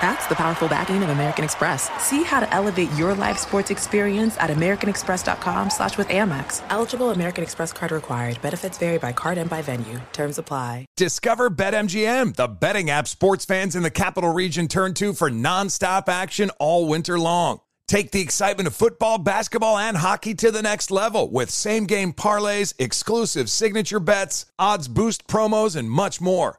That's the powerful backing of American Express. See how to elevate your live sports experience at americanexpress.com slash with Amex. Eligible American Express card required. Benefits vary by card and by venue. Terms apply. Discover BetMGM, the betting app sports fans in the capital region turn to for nonstop action all winter long. Take the excitement of football, basketball, and hockey to the next level with same game parlays, exclusive signature bets, odds boost promos, and much more.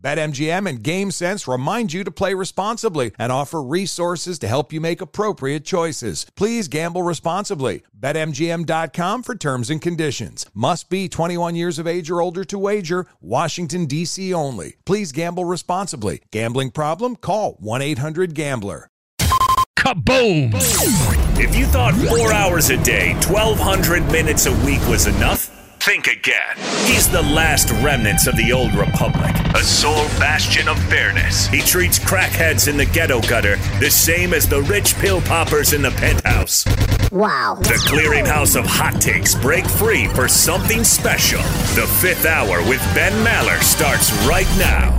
BetMGM and GameSense remind you to play responsibly and offer resources to help you make appropriate choices. Please gamble responsibly. BetMGM.com for terms and conditions. Must be 21 years of age or older to wager. Washington, D.C. only. Please gamble responsibly. Gambling problem? Call 1 800 Gambler. Kaboom! If you thought four hours a day, 1,200 minutes a week was enough, think again. He's the last remnants of the old republic, a sole bastion of fairness. He treats crackheads in the ghetto gutter the same as the rich pill poppers in the penthouse. Wow. The clearinghouse of hot takes break free for something special. The fifth hour with Ben Maller starts right now.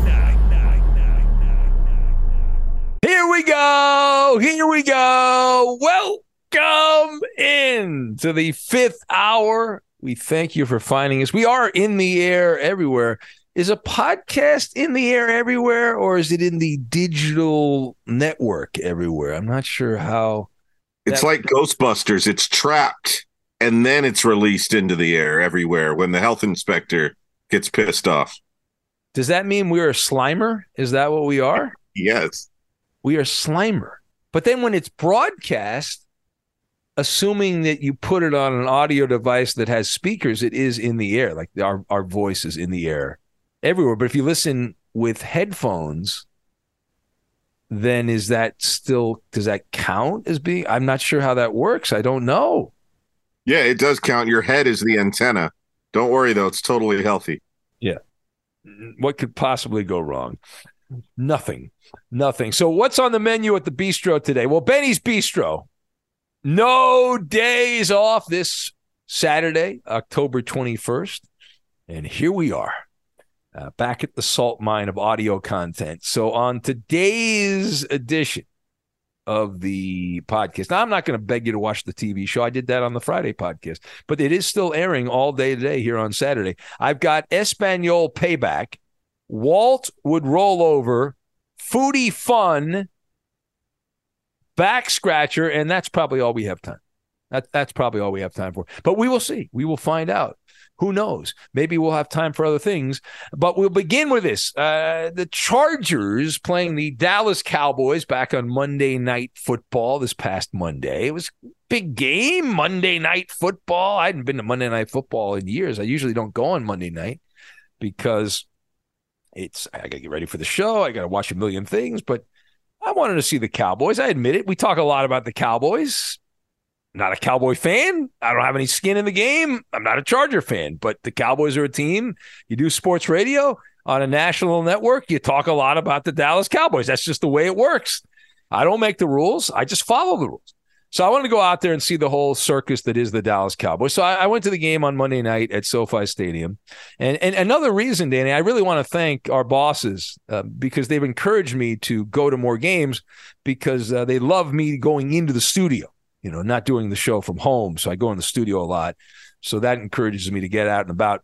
Here we go. Here we go. Welcome in to the fifth hour we thank you for finding us. We are in the air everywhere. Is a podcast in the air everywhere or is it in the digital network everywhere? I'm not sure how. It's like Ghostbusters. It's trapped and then it's released into the air everywhere when the health inspector gets pissed off. Does that mean we're a slimer? Is that what we are? yes. We are slimer. But then when it's broadcast, assuming that you put it on an audio device that has speakers, it is in the air. Like our, our voice is in the air everywhere. But if you listen with headphones, then is that still does that count as being I'm not sure how that works. I don't know. Yeah, it does count. Your head is the antenna. Don't worry though, it's totally healthy. Yeah. What could possibly go wrong? Nothing. Nothing. So what's on the menu at the bistro today? Well, Benny's Bistro no days off this Saturday, October 21st. And here we are, uh, back at the salt mine of audio content. So, on today's edition of the podcast, now I'm not going to beg you to watch the TV show. I did that on the Friday podcast, but it is still airing all day today here on Saturday. I've got Espanol Payback, Walt would roll over, Foodie Fun, back scratcher, and that's probably all we have time. That, that's probably all we have time for. But we will see. We will find out. Who knows? Maybe we'll have time for other things. But we'll begin with this. Uh, the Chargers playing the Dallas Cowboys back on Monday Night Football this past Monday. It was big game, Monday Night Football. I hadn't been to Monday Night Football in years. I usually don't go on Monday night because it's I got to get ready for the show. I got to watch a million things. But I wanted to see the Cowboys. I admit it. We talk a lot about the Cowboys. Not a Cowboy fan. I don't have any skin in the game. I'm not a Charger fan, but the Cowboys are a team. You do sports radio on a national network, you talk a lot about the Dallas Cowboys. That's just the way it works. I don't make the rules, I just follow the rules. So I wanted to go out there and see the whole circus that is the Dallas Cowboys. So I, I, went to the game on Monday night at SoFi Stadium, and and another reason, Danny, I really want to thank our bosses uh, because they've encouraged me to go to more games because uh, they love me going into the studio. You know, not doing the show from home, so I go in the studio a lot. So that encourages me to get out and about.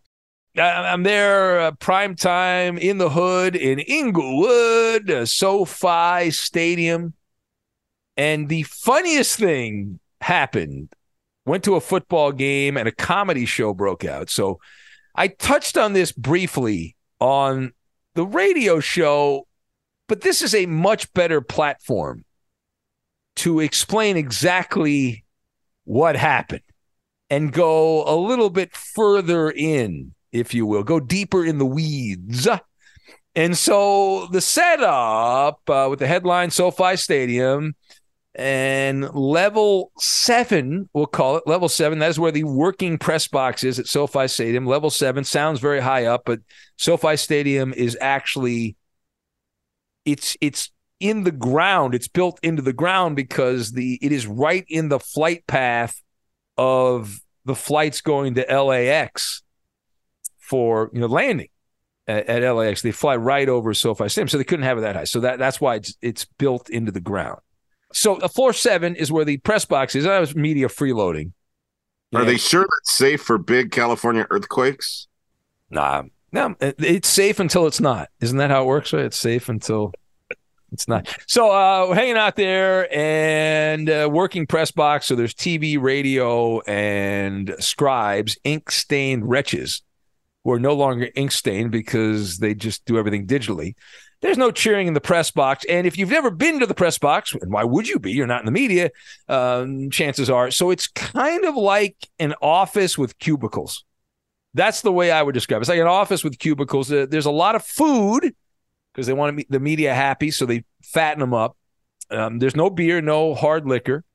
I'm there uh, prime time in the hood in Inglewood, uh, SoFi Stadium. And the funniest thing happened. Went to a football game and a comedy show broke out. So I touched on this briefly on the radio show, but this is a much better platform to explain exactly what happened and go a little bit further in, if you will, go deeper in the weeds. And so the setup uh, with the headline SoFi Stadium and level seven, we'll call it level seven. That is where the working press box is at SoFi Stadium. Level seven sounds very high up, but SoFi Stadium is actually it's it's in the ground. It's built into the ground because the it is right in the flight path of the flights going to LAX for you know landing at, at LAX. They fly right over SoFi Stadium, so they couldn't have it that high. So that that's why it's it's built into the ground. So a floor seven is where the press box is. That was media freeloading. Are they sure that's safe for big California earthquakes? Nah, no, it's safe until it's not. Isn't that how it works? Right? It's safe until it's not. So uh, we're hanging out there and uh, working press box. So there's TV, radio, and scribes, ink stained wretches who are no longer ink stained because they just do everything digitally. There's no cheering in the press box. And if you've never been to the press box, and why would you be? You're not in the media, um, chances are. So it's kind of like an office with cubicles. That's the way I would describe it. It's like an office with cubicles. There's a lot of food because they want to the media happy, so they fatten them up. Um, there's no beer, no hard liquor.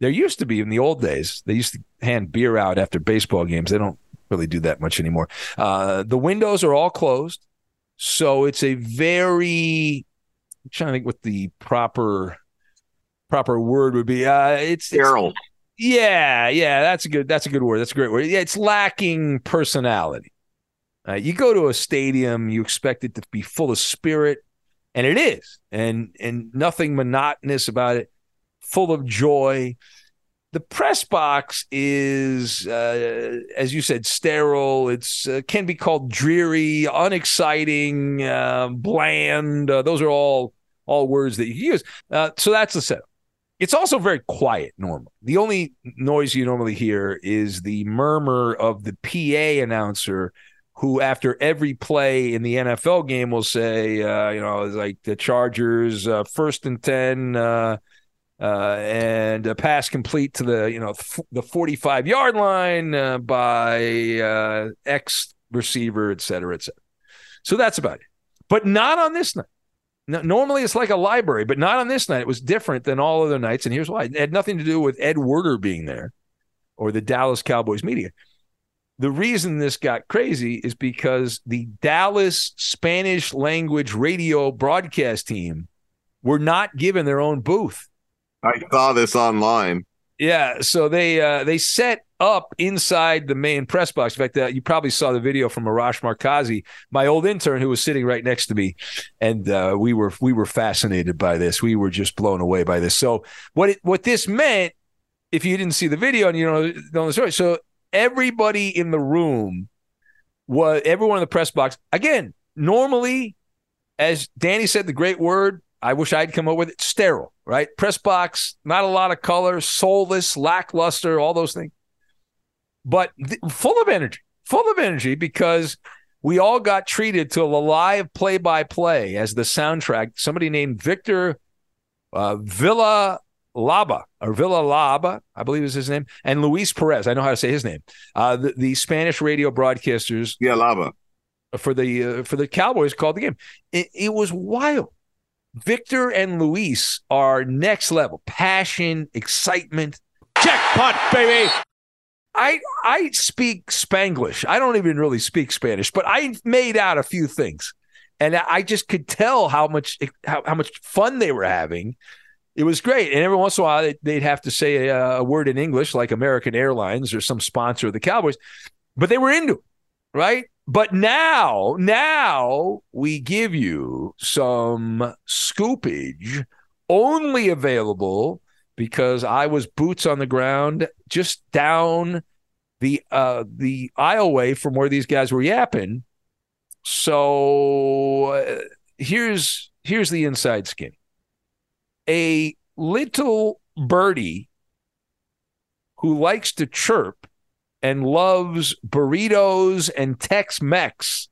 There used to be in the old days. They used to hand beer out after baseball games. They don't really do that much anymore. Uh, the windows are all closed. So it's a very I'm trying to think what the proper proper word would be. Uh, it's sterile. Yeah, yeah, that's a good that's a good word. That's a great word. Yeah, it's lacking personality. Uh, you go to a stadium, you expect it to be full of spirit, and it is, and and nothing monotonous about it. Full of joy the press box is, uh, as you said, sterile. It's uh, can be called dreary, unexciting, uh, bland. Uh, those are all all words that you use. Uh, so that's the setup. It's also very quiet normally. The only noise you normally hear is the murmur of the PA announcer who after every play in the NFL game will say, uh, you know, like the Chargers, uh, first and 10, uh, uh, and a pass complete to the you know f- the 45 yard line uh, by uh, X receiver, et cetera, et cetera. So that's about it. But not on this night. No, normally it's like a library, but not on this night. It was different than all other nights, and here's why: it had nothing to do with Ed Werder being there or the Dallas Cowboys media. The reason this got crazy is because the Dallas Spanish language radio broadcast team were not given their own booth. I saw this online. Yeah, so they uh, they set up inside the main press box. In fact, uh, you probably saw the video from Arash Markazi, my old intern, who was sitting right next to me, and uh, we were we were fascinated by this. We were just blown away by this. So what it, what this meant, if you didn't see the video and you know know the story, so everybody in the room was everyone in the press box again. Normally, as Danny said, the great word I wish I'd come up with it. Sterile, right? Press box, not a lot of color, soulless, lackluster, all those things. But th- full of energy, full of energy because we all got treated to a live play by play as the soundtrack. Somebody named Victor uh, Villa Laba or Villa Laba, I believe is his name, and Luis Perez. I know how to say his name. Uh, the, the Spanish radio broadcasters. Yeah, Laba for the uh, for the Cowboys called the game. It, it was wild. Victor and Luis are next level passion, excitement. Jackpot, baby. I I speak Spanglish. I don't even really speak Spanish, but I made out a few things, and I just could tell how much how, how much fun they were having. It was great. And every once in a while, they'd have to say a, a word in English, like American Airlines or some sponsor of the Cowboys, but they were into it, right? But now, now we give you some scoopage only available because I was boots on the ground just down the uh the aisleway from where these guys were yapping. So uh, here's here's the inside skin. A little birdie who likes to chirp and loves burritos and Tex-Mex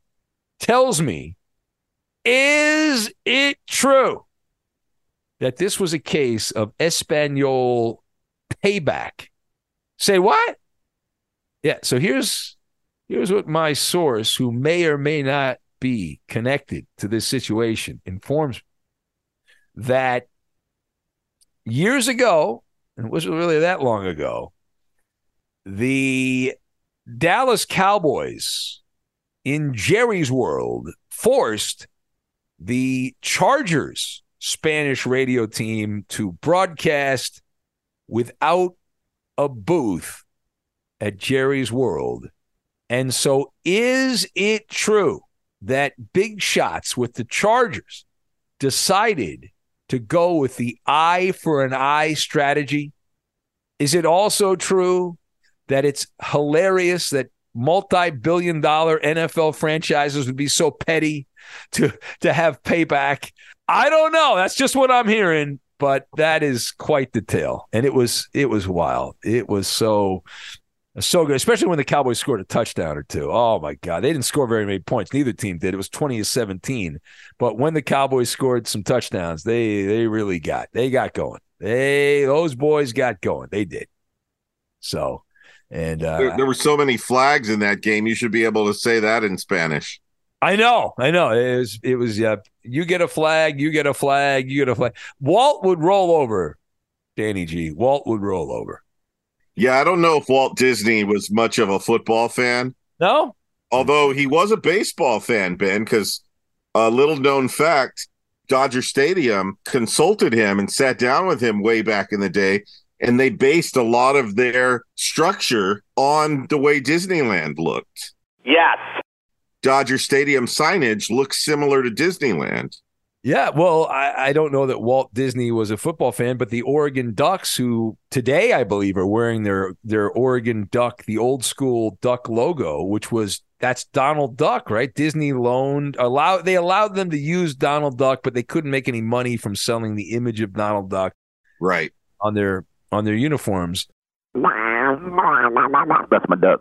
tells me is it true that this was a case of Espanol payback. Say what? Yeah, so here's here's what my source, who may or may not be connected to this situation, informs me that years ago, and it wasn't really that long ago, the Dallas Cowboys in Jerry's world forced the Chargers Spanish radio team to broadcast without a booth at Jerry's World. And so, is it true that Big Shots with the Chargers decided to go with the eye for an eye strategy? Is it also true that it's hilarious that multi billion dollar NFL franchises would be so petty to, to have payback I don't know. That's just what I'm hearing, but that is quite the tale. And it was it was wild. It was so so good, especially when the Cowboys scored a touchdown or two. Oh my God. They didn't score very many points. Neither team did. It was 20 to 17. But when the Cowboys scored some touchdowns, they they really got they got going. They those boys got going. They did. So and uh, there, there were so many flags in that game. You should be able to say that in Spanish. I know, I know. It was, it was. Yeah, you get a flag, you get a flag, you get a flag. Walt would roll over, Danny G. Walt would roll over. Yeah, I don't know if Walt Disney was much of a football fan. No, although he was a baseball fan, Ben. Because a little known fact, Dodger Stadium consulted him and sat down with him way back in the day, and they based a lot of their structure on the way Disneyland looked. Yes. Dodger Stadium signage looks similar to Disneyland. Yeah, well, I, I, don't know that Walt Disney was a football fan, but the Oregon Ducks, who today I believe are wearing their their Oregon Duck, the old school Duck logo, which was that's Donald Duck, right? Disney loaned allowed they allowed them to use Donald Duck, but they couldn't make any money from selling the image of Donald Duck, right, on their on their uniforms. That's my duck.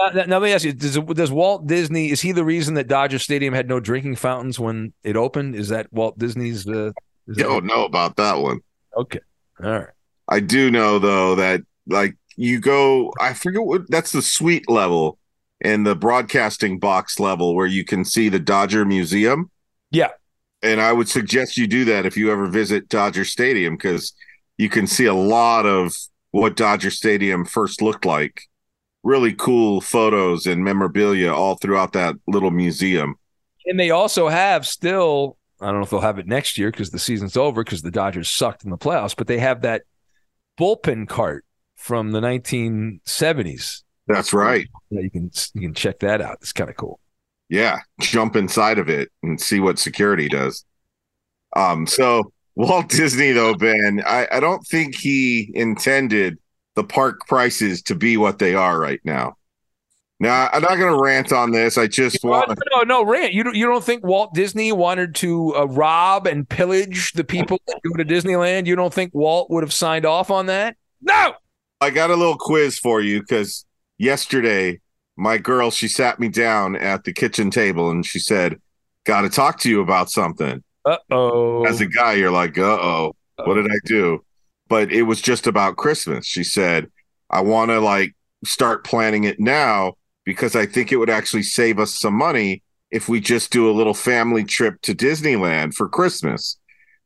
Uh, now, let me ask you: does, does Walt Disney is he the reason that Dodger Stadium had no drinking fountains when it opened? Is that Walt Disney's? Uh, you don't know about that one. Okay, all right. I do know though that like you go, I forget what that's the suite level and the broadcasting box level where you can see the Dodger Museum. Yeah, and I would suggest you do that if you ever visit Dodger Stadium because you can see a lot of what Dodger Stadium first looked like really cool photos and memorabilia all throughout that little museum. And they also have still, I don't know if they'll have it next year because the season's over because the Dodgers sucked in the playoffs, but they have that bullpen cart from the 1970s. That's right. Yeah, you can you can check that out. It's kind of cool. Yeah, jump inside of it and see what security does. Um, so Walt Disney, though, Ben, I, I don't think he intended the park prices to be what they are right now. Now, I'm not going to rant on this. I just want to. No, no, rant. You don't, you don't think Walt Disney wanted to uh, rob and pillage the people that go to Disneyland? You don't think Walt would have signed off on that? No. I got a little quiz for you because yesterday, my girl, she sat me down at the kitchen table and she said, Got to talk to you about something. Uh oh. As a guy, you're like, uh oh, what did I do? but it was just about Christmas. She said, I want to like start planning it now because I think it would actually save us some money if we just do a little family trip to Disneyland for Christmas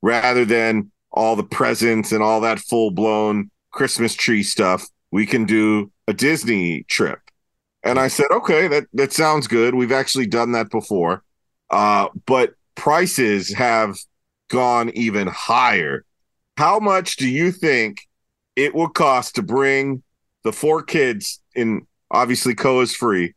rather than all the presents and all that full blown Christmas tree stuff. We can do a Disney trip. And I said, okay, that, that sounds good. We've actually done that before. Uh, but prices have gone even higher How much do you think it will cost to bring the four kids in? Obviously, Koa is free.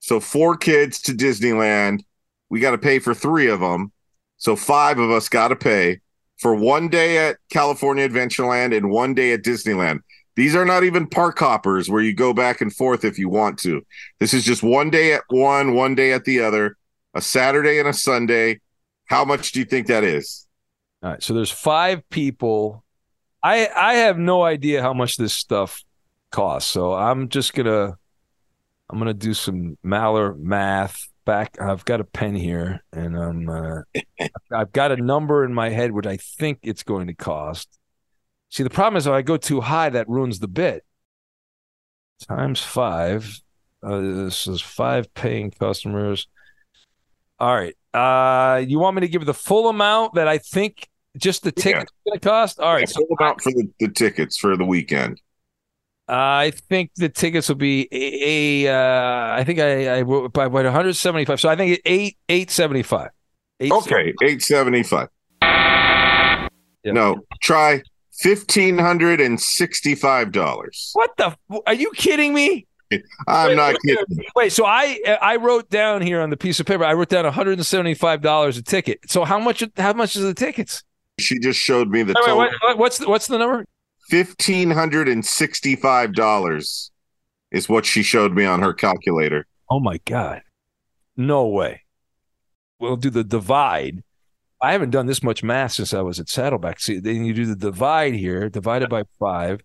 So, four kids to Disneyland. We got to pay for three of them. So, five of us got to pay for one day at California Adventureland and one day at Disneyland. These are not even park hoppers where you go back and forth if you want to. This is just one day at one, one day at the other, a Saturday and a Sunday. How much do you think that is? All right. So there's five people. I I have no idea how much this stuff costs. So I'm just gonna I'm gonna do some Maller math. Back, I've got a pen here, and I'm uh, I've got a number in my head which I think it's going to cost. See, the problem is if I go too high, that ruins the bit. Times five. Uh, this is five paying customers. All right. Uh, you want me to give the full amount that I think just the ticket's going to cost? All right. So about for the, the tickets for the weekend. I think the tickets will be a. a uh, I think I I by by 175. So I think eight eight seventy five. Okay, eight seventy five. No, try fifteen hundred and sixty five dollars. What the? Are you kidding me? I'm wait, not wait, kidding. Wait, so I I wrote down here on the piece of paper. I wrote down 175 dollars a ticket. So how much? How much is the tickets? She just showed me the total. wait, what, what's the, what's the number? Fifteen hundred and sixty five dollars is what she showed me on her calculator. Oh my god, no way. We'll do the divide. I haven't done this much math since I was at Saddleback. See, then you do the divide here, divided by five.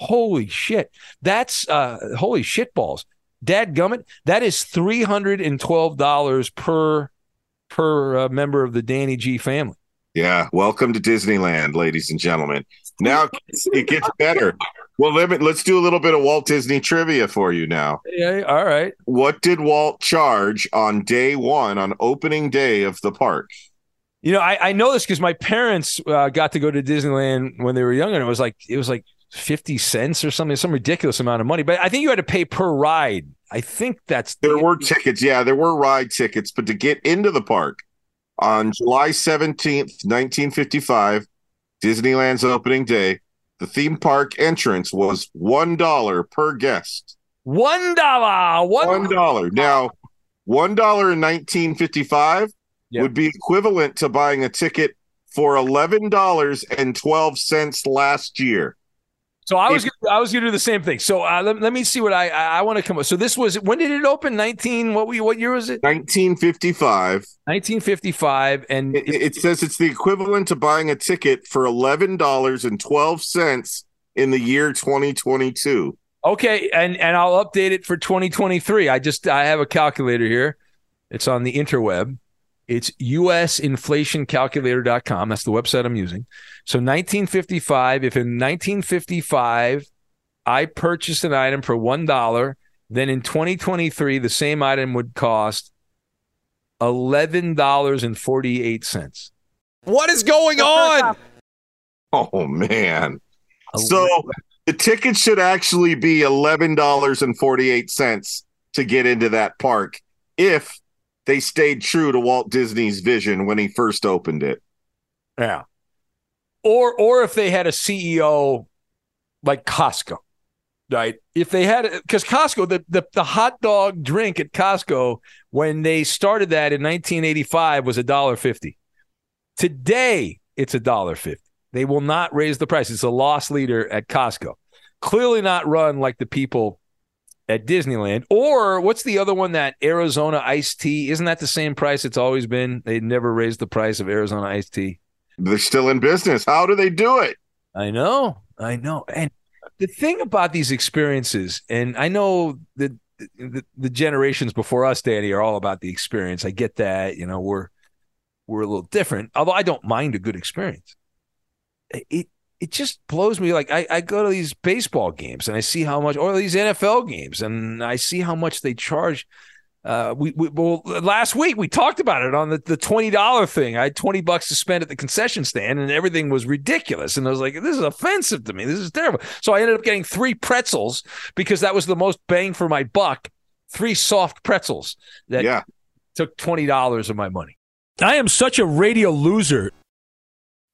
Holy shit. That's uh holy shit balls. Dad gummit, that is three hundred and twelve dollars per per uh, member of the Danny G family. Yeah, welcome to Disneyland, ladies and gentlemen. Now it gets better. Well, let me, let's do a little bit of Walt Disney trivia for you now. Yeah, all right. What did Walt charge on day one, on opening day of the park? You know, I, I know this because my parents uh, got to go to Disneyland when they were younger, and it was like it was like fifty cents or something, some ridiculous amount of money. But I think you had to pay per ride. I think that's There were tickets. Yeah, there were ride tickets, but to get into the park on July 17th, 1955, Disneyland's opening day, the theme park entrance was $1 per guest. one dollar. One, dollar. Now, one dollar in 1955 Yeah. would be equivalent to buying a ticket for eleven dollars and twelve cents last year. So I was gonna, I was gonna do the same thing. So uh, let, let me see what I I, I want to come up. So this was when did it open? Nineteen. What we what year was it? 1955. Nineteen fifty five. And It, it says it's the equivalent to buying a ticket for eleven dollars and twelve cents in the year 2022. Okay, and and I'll update it for 2023. I just I have a calculator here. It's on the interweb. It's usinflationcalculator.com. That's the website I'm using. So 1955, if in 1955 I purchased an item for $1, then in 2023 the same item would cost $11.48. What is going on? Oh man! So the ticket should actually be eleven dollars and forty eight cents to get into that park if they stayed true to Walt Disney's vision when he first opened it. Yeah. Or or if they had a CEO like Costco, right? If they had because Costco, the, the the hot dog drink at Costco when they started that in 1985 was a dollar fifty. Today it's a dollar fifty. They will not raise the price. It's a loss leader at Costco. Clearly not run like the people at Disneyland. Or what's the other one that Arizona iced tea? Isn't that the same price it's always been? They never raised the price of Arizona iced tea. They're still in business. How do they do it? I know, I know. And the thing about these experiences, and I know that the, the generations before us, Danny, are all about the experience. I get that. You know, we're we're a little different. Although I don't mind a good experience. It it just blows me. Like I, I go to these baseball games and I see how much, or these NFL games, and I see how much they charge. Uh, we, we well last week we talked about it on the, the twenty dollar thing. I had twenty bucks to spend at the concession stand, and everything was ridiculous. And I was like, "This is offensive to me. This is terrible." So I ended up getting three pretzels because that was the most bang for my buck. Three soft pretzels that Yeah. took twenty dollars of my money. I am such a radio loser.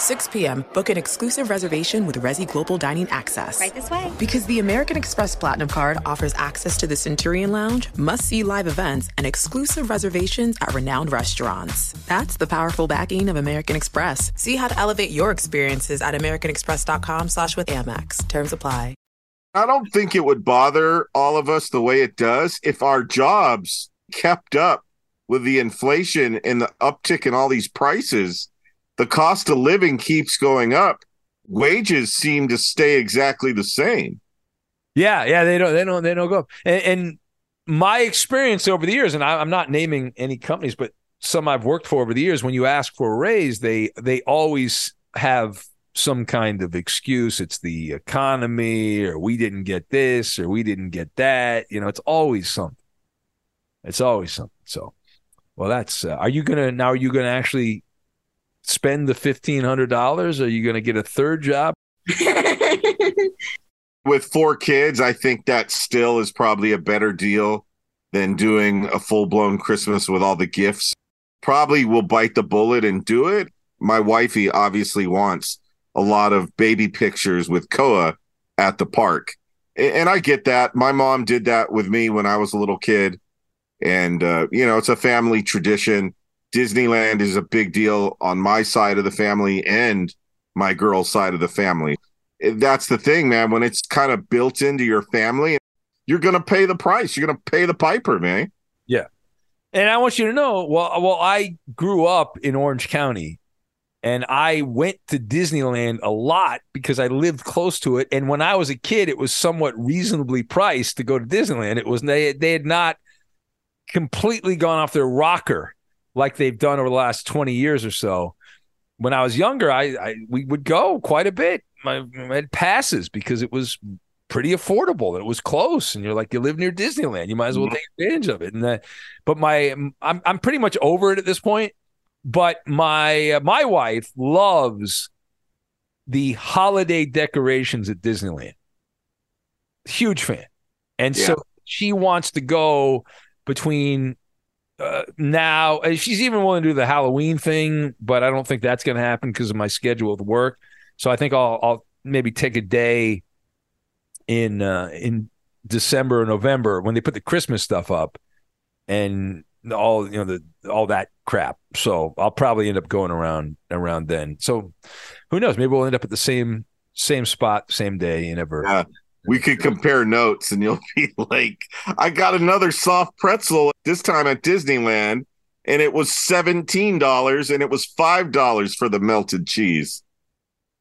6 p.m., book an exclusive reservation with Resi Global Dining Access. Right this way. Because the American Express Platinum Card offers access to the Centurion Lounge, must see live events, and exclusive reservations at renowned restaurants. That's the powerful backing of American Express. See how to elevate your experiences at AmericanExpress.com slash with Amex. Terms apply. I don't think it would bother all of us the way it does if our jobs kept up with the inflation and the uptick in all these prices. The cost of living keeps going up. Wages seem to stay exactly the same. Yeah, yeah, they don't, they don't, they don't go up. And, and my experience over the years, and I, I'm not naming any companies, but some I've worked for over the years, when you ask for a raise, they they always have some kind of excuse. It's the economy, or we didn't get this, or we didn't get that. You know, it's always something. It's always something. So, well, that's. Uh, are you gonna now? Are you gonna actually spend the fifteen hundred dollars? Are you gonna get a third job? With four kids, I think that still is probably a better deal than doing a full blown Christmas with all the gifts. Probably will bite the bullet and do it. My wifey obviously wants a lot of baby pictures with Koa at the park. And I get that. My mom did that with me when I was a little kid. And, uh, you know, it's a family tradition. Disneyland is a big deal on my side of the family and my girl's side of the family. Eh, that's the thing, man. When it's kind of built into your family, you're going to pay the price. You're going to pay the piper, man. Yeah. And I want you to know, well, well, I grew up in Orange County and I went to Disneyland a lot because I lived close to it. And when I was a kid, it was somewhat reasonably priced to go to Disneyland. It was they they had not completely gone off their rocker like they've done over the last 20 years or so. When I was younger, I, I we would go quite a bit. My I had passes because it was pretty affordable. It was close, and you're like, you live near Disneyland, you might as well take advantage of it. And that, but my, I'm I'm pretty much over it at this point. But my uh, my wife loves the holiday decorations at Disneyland. Huge fan, and so she wants to go between uh, now. She's even willing to do the Halloween thing, but I don't think that's going to happen because of my schedule with work. So I think I'll I'll maybe take a day in uh, in December or November when they put the Christmas stuff up and all you know the all that crap. So I'll probably end up going around around then. So who knows? Maybe we'll end up at the same same spot, same day. You never. Yeah. We could compare notes and you'll be like, I got another soft pretzel this time at Disneyland, and it was $17 and it was $5 for the melted cheese.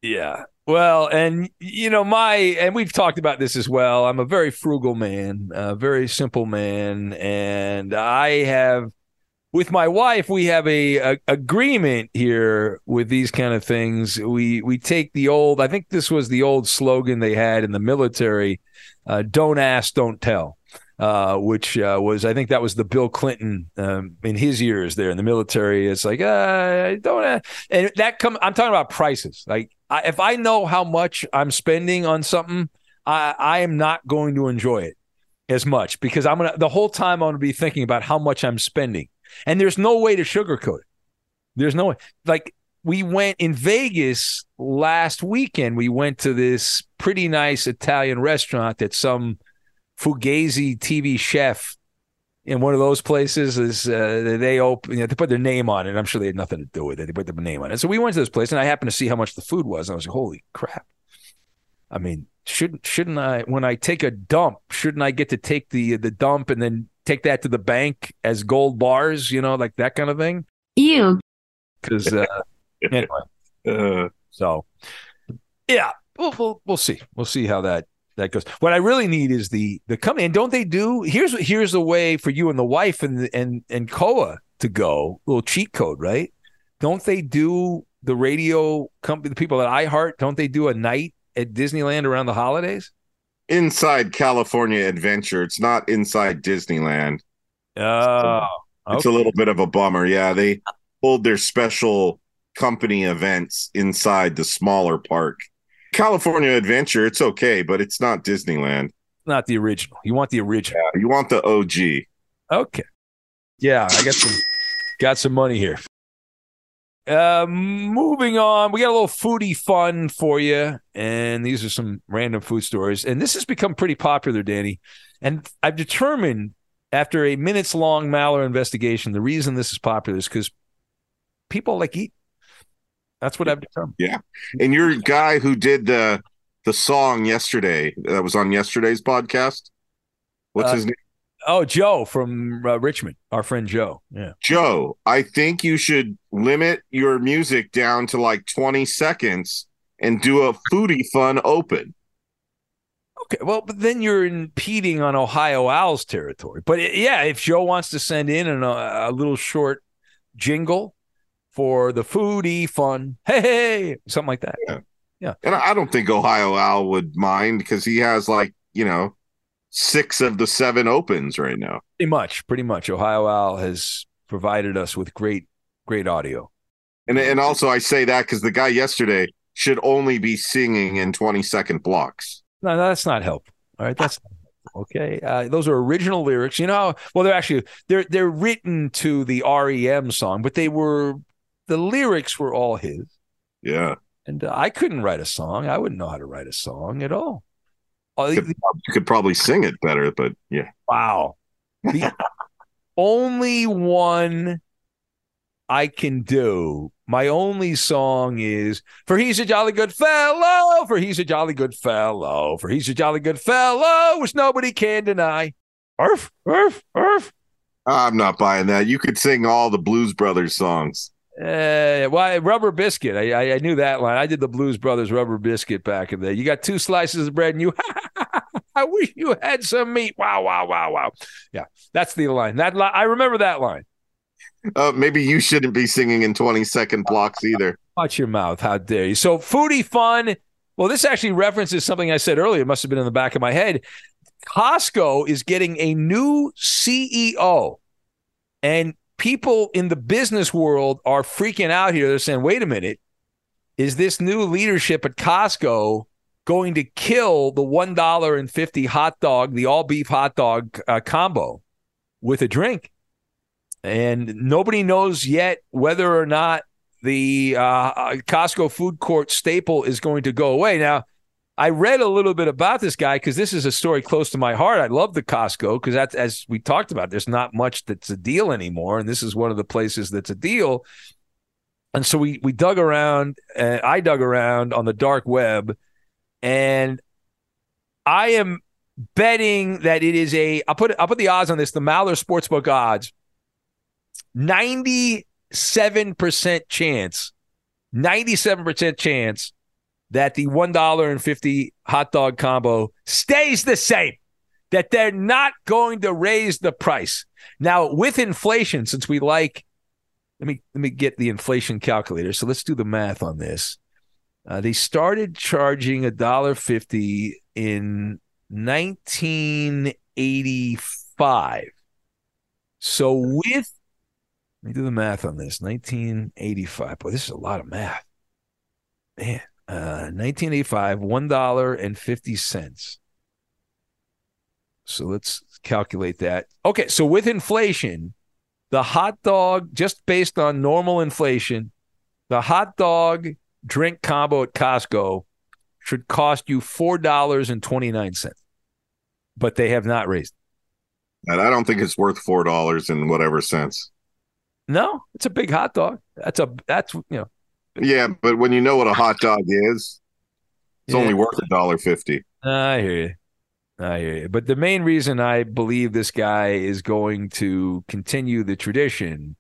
Yeah. Well, and you know, my and we've talked about this as well. I'm a very frugal man, a very simple man, and I have with my wife, we have a, a, agreement here with these kind of things. We we take the old. I think this was the old slogan they had in the military: uh, "Don't ask, don't tell." Uh, which uh, was I think that was the Bill Clinton um, in his years there in the military. It's like uh, don't and that come. I'm talking about prices. Like I, if I know how much I'm spending on something, I, I am not going to enjoy it as much because I'm gonna the whole time I'm gonna be thinking about how much I'm spending. And there's no way to sugarcoat it. There's no way. Like we went in Vegas last weekend. We went to this pretty nice Italian restaurant that some fugazi TV chef in one of those places is uh, they open you know, they put their name on it. I'm sure they had nothing to do with it. They put their name on it. So we went to this place and I happened to see how much the food was. And I was like, holy crap. I mean, shouldn't shouldn't I when I take a dump, shouldn't I get to take the the dump and then take that to the bank as gold bars, you know, like that kind of thing. Ew. Because uh, anyway, uh, so yeah, we'll, we'll we'll see. We'll see how that that goes. What I really need is the the company. And don't they do? Here's here's the way for you and the wife and and and Koa to go. Little cheat code, right? Don't they do the radio company? The people at iHeart don't they do a night at Disneyland around the holidays? Inside California Adventure. It's not inside Disneyland. Oh, so it's a little bit of a bummer. Yeah, they hold their special company events inside the smaller park. California Adventure, it's okay, but it's not Disneyland. Not the original. You want the original. Yeah, you want the OG. Okay. Yeah, I got some got some money here. Uh, moving on, we got a little foodie fun for you, and these are some random food stories. And this has become pretty popular, Danny. And I've determined after a minutes long Maller investigation, the reason this is popular is because people like eat. That's what I've determined. Yeah, and your guy who did the the song yesterday that was on yesterday's podcast. What's uh, his name? Oh, Joe from uh, Richmond, our friend Joe. Yeah. Joe, I think you should limit your music down to like 20 seconds and do a foodie fun open. Okay, well, but then you're impeding on Ohio Owls territory. But yeah, if Joe wants to send in an, uh, a little short jingle for the foodie fun, hey, hey something like that. Yeah. Yeah. And I don't think Ohio Owl would mind because he has like, you know, six of the seven opens right now. Pretty much, pretty much. Ohio Al has provided us with great, great audio. And and also I say that because the guy yesterday should only be singing in 20 second blocks. No, that's not helpful. All right, that's okay. Uh, those are original lyrics. You know, well, they're actually they're they're written to the REM song, but they were the lyrics were all his. Yeah, and uh, I couldn't write a song. I wouldn't know how to write a song at all. You could, you could probably sing it better, but yeah. Wow. The only one I can do, my only song is For He's a Jolly Good Fellow, for He's a Jolly Good Fellow, for He's a Jolly Good Fellow, which nobody can deny. Arf, arf, arf. I'm not buying that. You could sing all the Blues Brothers songs. Uh, why Rubber Biscuit? I, I, I knew that line. I did the Blues Brothers Rubber Biscuit back in the day. You got two slices of bread, and you. I wish you had some meat. Wow, wow, wow, wow. Yeah, that's the line. That li- I remember that line. Uh, maybe you shouldn't be singing in 20 second blocks either. Watch your mouth. How dare you? So, foodie fun. Well, this actually references something I said earlier. It must have been in the back of my head. Costco is getting a new CEO. And people in the business world are freaking out here. They're saying, wait a minute, is this new leadership at Costco going to kill the $1.50 hot dog, the all beef hot dog uh, combo with a drink? And nobody knows yet whether or not the uh, Costco food court staple is going to go away. Now, I read a little bit about this guy because this is a story close to my heart. I love the Costco because that's as we talked about. There's not much that's a deal anymore, and this is one of the places that's a deal. And so we we dug around. Uh, I dug around on the dark web, and I am betting that it is a. I'll put I'll put the odds on this. The Maller Sportsbook odds. Ninety seven percent chance. Ninety seven percent chance that the $1.50 hot dog combo stays the same. that they're not going to raise the price. Now, with inflation, since we like, let me let me get the inflation calculator. So let's do the math on this. Uh, they started charging a dollar fifty in 1985. So with let me do the math on this. 1985. Boy, this is a lot of math. Man, uh, 1985, one dollar and fifty cents. So let's calculate that. Okay, so with inflation, the hot dog, just based on normal inflation, the hot dog drink combo at Costco should cost you four dollars and twenty nine cents, but they have not raised. And I don't think it's worth four dollars and whatever cents. No, it's a big hot dog. That's a that's you know. Yeah, but when you know what a hot dog is, it's Yeah. only worth a dollar fifty. I hear you. I hear you. But the main reason I believe this guy is going to continue the tradition,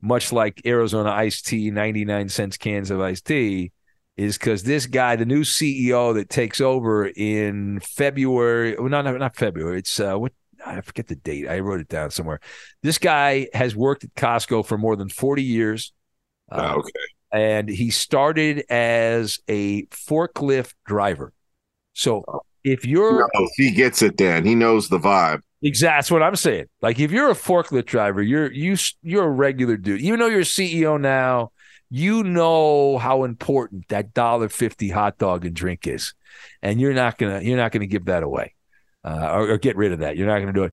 much like Arizona iced tea, 99 cents cans of iced tea, is because this guy, the new CEO that takes over in February, well, not, not February, it's uh, what I forget the date. I wrote it down somewhere. This guy has worked at Costco for more than 40 years. Uh, okay. And he started as a forklift driver. So if you're No, he gets it then. He knows the vibe. exactly that's what I'm saying. Like if you're a forklift driver, you're you you're a regular dude. Even though you're a CEO now, you know how important that dollar fifty hot dog and drink is, and you're not gonna you're not gonna give that away, uh, or, or get rid of that. You're not gonna do it.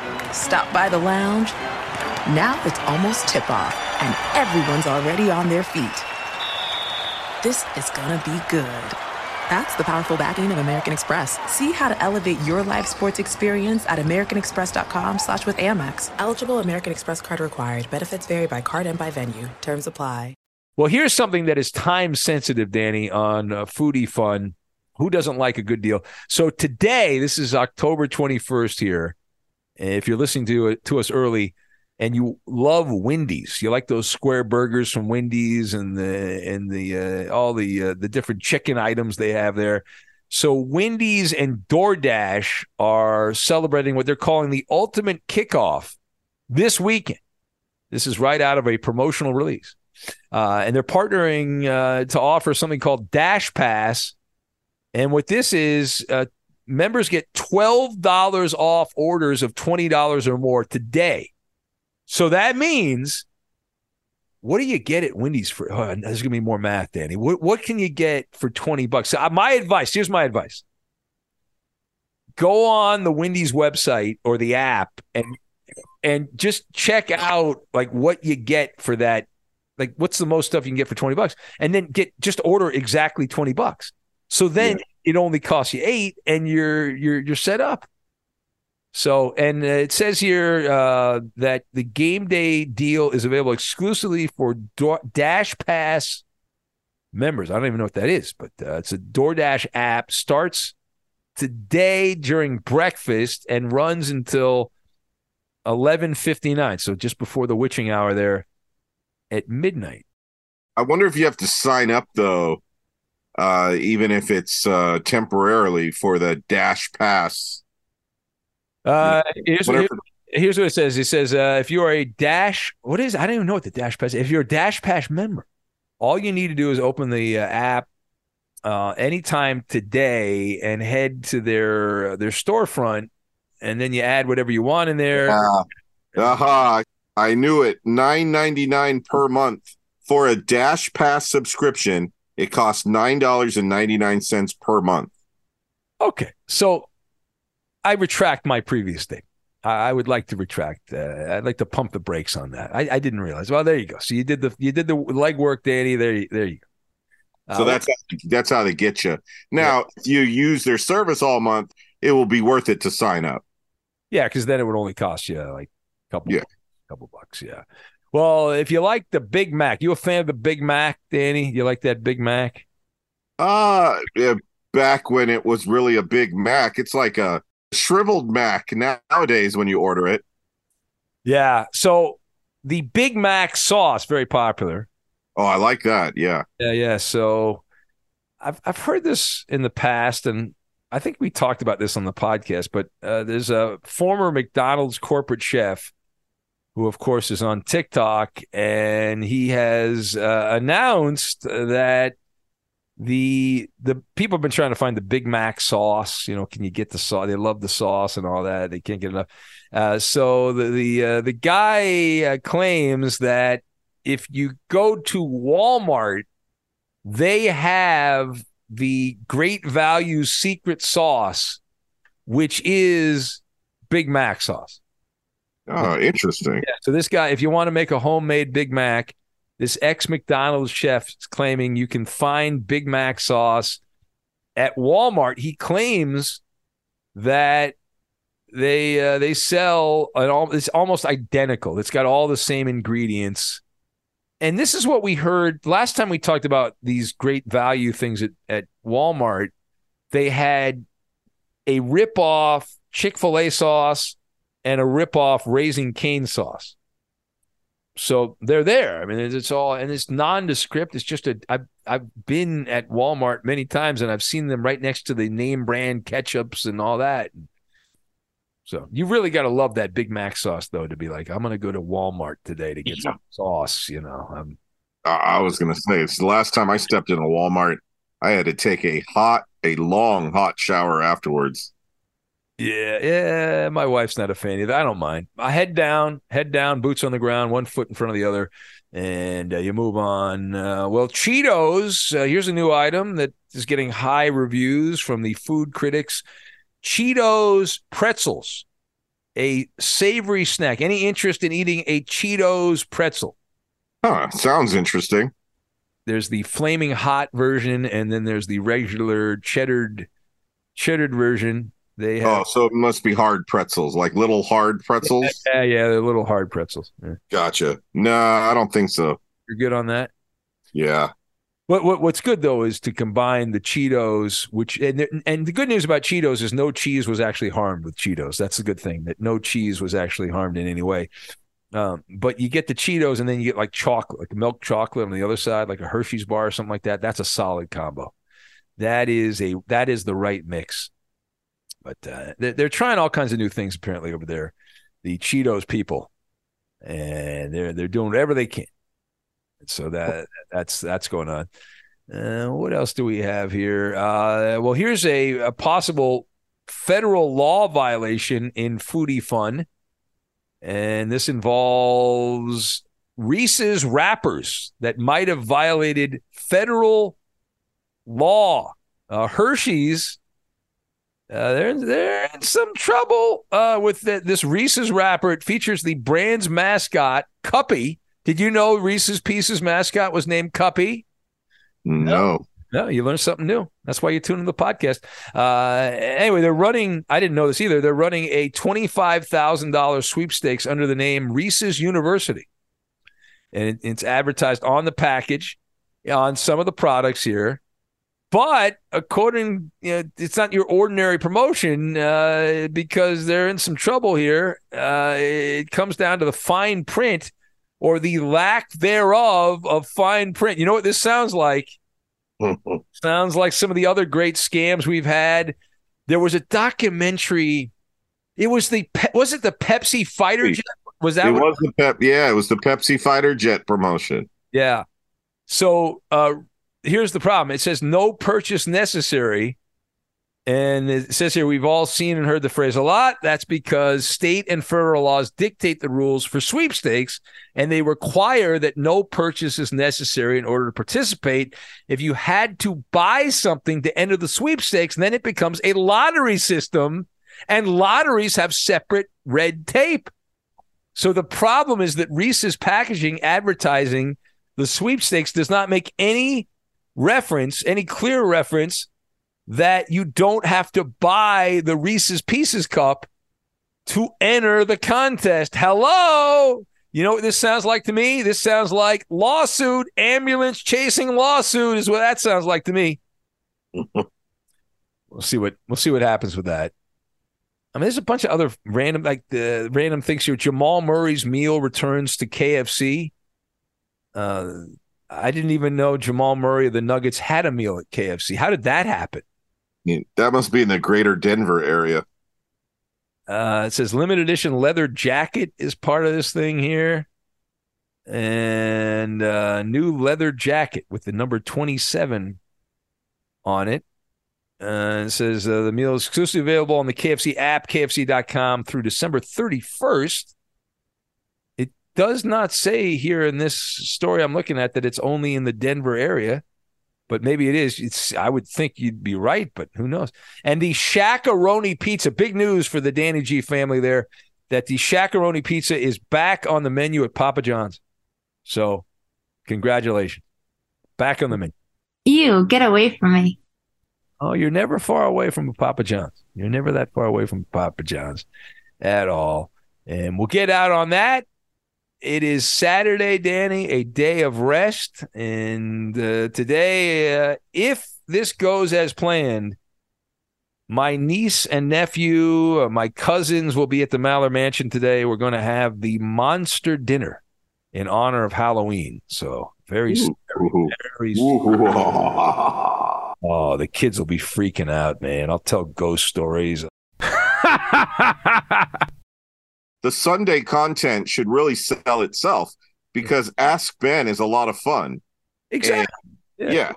stop by the lounge. Now it's almost tip off, and everyone's already on their feet. This is gonna be good. That's the powerful backing of American Express. See how to elevate your live sports experience at americanexpress.com slash with Amex. Eligible American Express card required. Benefits vary by card and by venue. Terms apply. Well, here's something that is time sensitive, Danny, on uh, Foodie Fun. Who doesn't like a good deal? So today, this is October 21st here. If you're listening to it to us early and you love Wendy's, you like those square burgers from Wendy's and the and the uh, all the uh, the different chicken items they have there. So Wendy's and DoorDash are celebrating what they're calling the ultimate kickoff this weekend. This is right out of a promotional release. Uh, and they're partnering uh, to offer something called Dash Pass. And what this is, uh, members get $12 off orders of $20 or more today. So that means, what do you get at Wendy's for? Oh, there's going to be more math, Danny. What, what can you get for 20 bucks? Uh, my advice here's my advice go on the Wendy's website or the app and and just check out like what you get for that like what's the most stuff you can get for 20 bucks and then get just order exactly 20 bucks so then it only costs you eight and you're you're you're set up So, and it says here uh, that the game day deal is available exclusively for Dash Pass members. I don't even know what that is, but uh, it's a DoorDash app. Starts today during breakfast and runs until 11:59. So just before the witching hour there at midnight. I wonder if you have to sign up though, uh, even if it's uh, temporarily for the Dash Pass. Uh, here's, here's what it says. It says uh, if you are a Dash, what is? I don't even know what the Dash Pass. If you're a Dash Pass member, all you need to do is open the uh, app uh, anytime today and head to their their storefront, and then you add whatever you want in there. Uh, aha! I knew it. Nine ninety nine per month for a Dash Pass subscription. It costs nine dollars and ninety nine cents per month. Okay, so I retract my previous statement. I, would like to retract. Uh, I'd like to pump the brakes on that. I, I didn't realize. Well, there you go. So you did the you did the legwork, Danny. There, you- there you go. So Uh, that's that's how they get you. Now, if you use their service all month, it will be worth it to sign up. Yeah, because then it would only cost you like a couple, Yeah. couple bucks. Yeah. Well, if you like the Big Mac, you a fan of the Big Mac, Danny? You like that Big Mac? Uh yeah, back when it was really a Big Mac, it's like a shriveled Mac nowadays when you order it. Yeah. So the Big Mac sauce very popular. Oh, I like that. Yeah. Yeah, yeah. So I've I've heard this in the past, and I think we talked about this on the podcast. But uh, there's a former McDonald's corporate chef who, of course, is on TikTok, and he has uh, announced that the the people have been trying to find the Big Mac sauce. You know, can you get the sauce? They love the sauce and all that. They can't get enough. Uh, so the the uh, the guy uh, claims that if you go to Walmart, they have the Great Value secret sauce, which is Big Mac sauce. Oh, interesting. Yeah. So this guy, if you want to make a homemade Big Mac, this ex McDonald's chef is claiming you can find Big Mac sauce at Walmart. He claims that they uh, they sell an all it's almost identical. It's got all the same ingredients. And this is what we heard last time we talked about these great value things at, at Walmart. They had a rip-off Chick-fil-A sauce and a rip-off Raising Cane sauce. So they're there. I mean, it's all and it's nondescript. It's just a. I've I've been at Walmart many times and I've seen them right next to the name brand ketchups and all that. So you really got to love that Big Mac sauce though to be like, I'm gonna go to Walmart today to get Yeah. some sauce. You know, um, I, I was gonna say it's the last time I stepped in a Walmart, I had to take a hot, a long hot shower afterwards. Yeah, yeah. My wife's not a fan either. I don't mind. I head down, head down, boots on the ground, one foot in front of the other, and uh, you move on. Uh, well, Cheetos. Uh, here's a new item that is getting high reviews from the food critics. Cheetos pretzels, a savory snack. Any interest in eating a Cheetos pretzel? Huh, sounds interesting. There's the flaming hot version, and then there's the regular cheddared, cheddared version. They have, Oh, so it must be hard pretzels, like little hard pretzels. yeah, yeah, they're little hard pretzels. Yeah. Gotcha. No, I don't think so. You're good on that. Yeah. What, what what's good though is to combine the Cheetos, which and and the good news about Cheetos is no cheese was actually harmed with Cheetos. That's a good thing that no cheese was actually harmed in any way. Um, but you get the Cheetos and then you get like chocolate, like milk chocolate on the other side, like a Hershey's bar or something like that. That's a solid combo. That is a that is the right mix. But uh, they're, trying all kinds of new things apparently over there, the Cheetos people, and they're they're doing whatever they can. And so that that's that's going on. Uh, what else do we have here? Uh, well, here's a, a possible federal law violation in Foodie Fun, and this involves Reese's wrappers that might have violated federal law. Uh, Hershey's. Uh, they're they're in some trouble uh, with the, this Reese's wrapper. It features the brand's mascot, Cuppy. Did you know Reese's Pieces mascot was named Cuppy? No. No, you learned something new. That's why you tune in the podcast. Uh, anyway, they're running. I didn't know this either. They're running a twenty-five thousand dollars sweepstakes under the name Reese's University, and it, it's advertised on the package on some of the products here. But according, you know, it's not your ordinary promotion uh, because they're in some trouble here. Uh, it comes down to the fine print or the lack thereof of fine print. You know what this sounds like? sounds like some of the other great scams we've had. There was a documentary. It was the was it the Pepsi fighter jet? Was that it was the Pep? Yeah, it was the Pepsi fighter jet promotion. Yeah. So uh, here's the problem. It says no purchase necessary. And it says here, we've all seen and heard the phrase a lot. That's because state and federal laws dictate the rules for sweepstakes, and they require that no purchase is necessary in order to participate. If you had to buy something to enter the sweepstakes, then it becomes a lottery system, and lotteries have separate red tape. So the problem is that Reese's packaging advertising the sweepstakes does not make any reference, any clear reference that you don't have to buy the Reese's Pieces cup to enter the contest. Hello. You know what this sounds like to me? This sounds like lawsuit, ambulance chasing lawsuit is what that sounds like to me. we'll see what we'll see what happens with that. I mean, there's a bunch of other random like the random things here. Jamal Murray's meal returns to KFC. Uh, I didn't even know Jamal Murray of the Nuggets had a meal at KFC. How did that happen? Yeah, that must be in the greater Denver area. Uh, it says limited edition leather jacket is part of this thing here. And uh, new leather jacket with the number 27 on it. Uh, it says uh, the meal is exclusively available on the KFC app, kfc.com through December 31st. Does not say here in this story I'm looking at that it's only in the Denver area, but maybe it is. It's I would think you'd be right, but who knows? And the Shaq-a-Roni pizza, big news for the Danny G family there that the Shaq-a-Roni pizza is back on the menu at Papa John's. So, congratulations. Back on the menu. Ew, get away from me. Oh, you're never far away from a Papa John's. You're never that far away from Papa John's at all. And we'll get out on that. It is Saturday, Danny, a day of rest. And uh, today, uh, if this goes as planned, my niece and nephew, uh, my cousins will be at the Maller Mansion today. We're going to have the monster dinner in honor of Halloween. So very, very, very Oh, the kids will be freaking out, man. I'll tell ghost stories. the Sunday content should really sell itself because Ask Ben is a lot of fun. Exactly. And, yeah.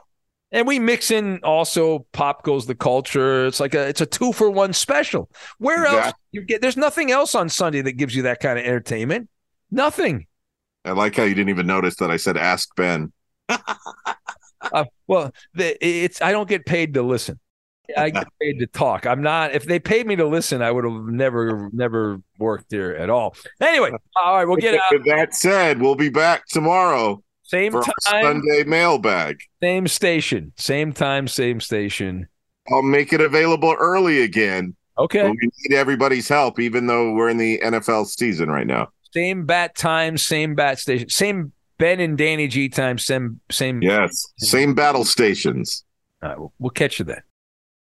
And we mix in also pop goes the culture. It's like a it's a two for one special. Where else you get there's nothing else on Sunday that gives you that kind of entertainment. Nothing. I like how you didn't even notice that I said Ask Ben. Uh, well, the, it's I don't get paid to listen. I get paid to talk. I'm not. If they paid me to listen, I would have never, never worked there at all. Anyway, all right, we'll get out. With that said, we'll be back tomorrow Same time, Sunday mailbag. same station, same time, same station. I'll make it available early again. Okay, we need everybody's help, even though we're in the NFL season right now. same bat time, same bat station, same Ben and Danny G time, same same. Yes. Same battle stations. All right, we'll, we'll catch you then.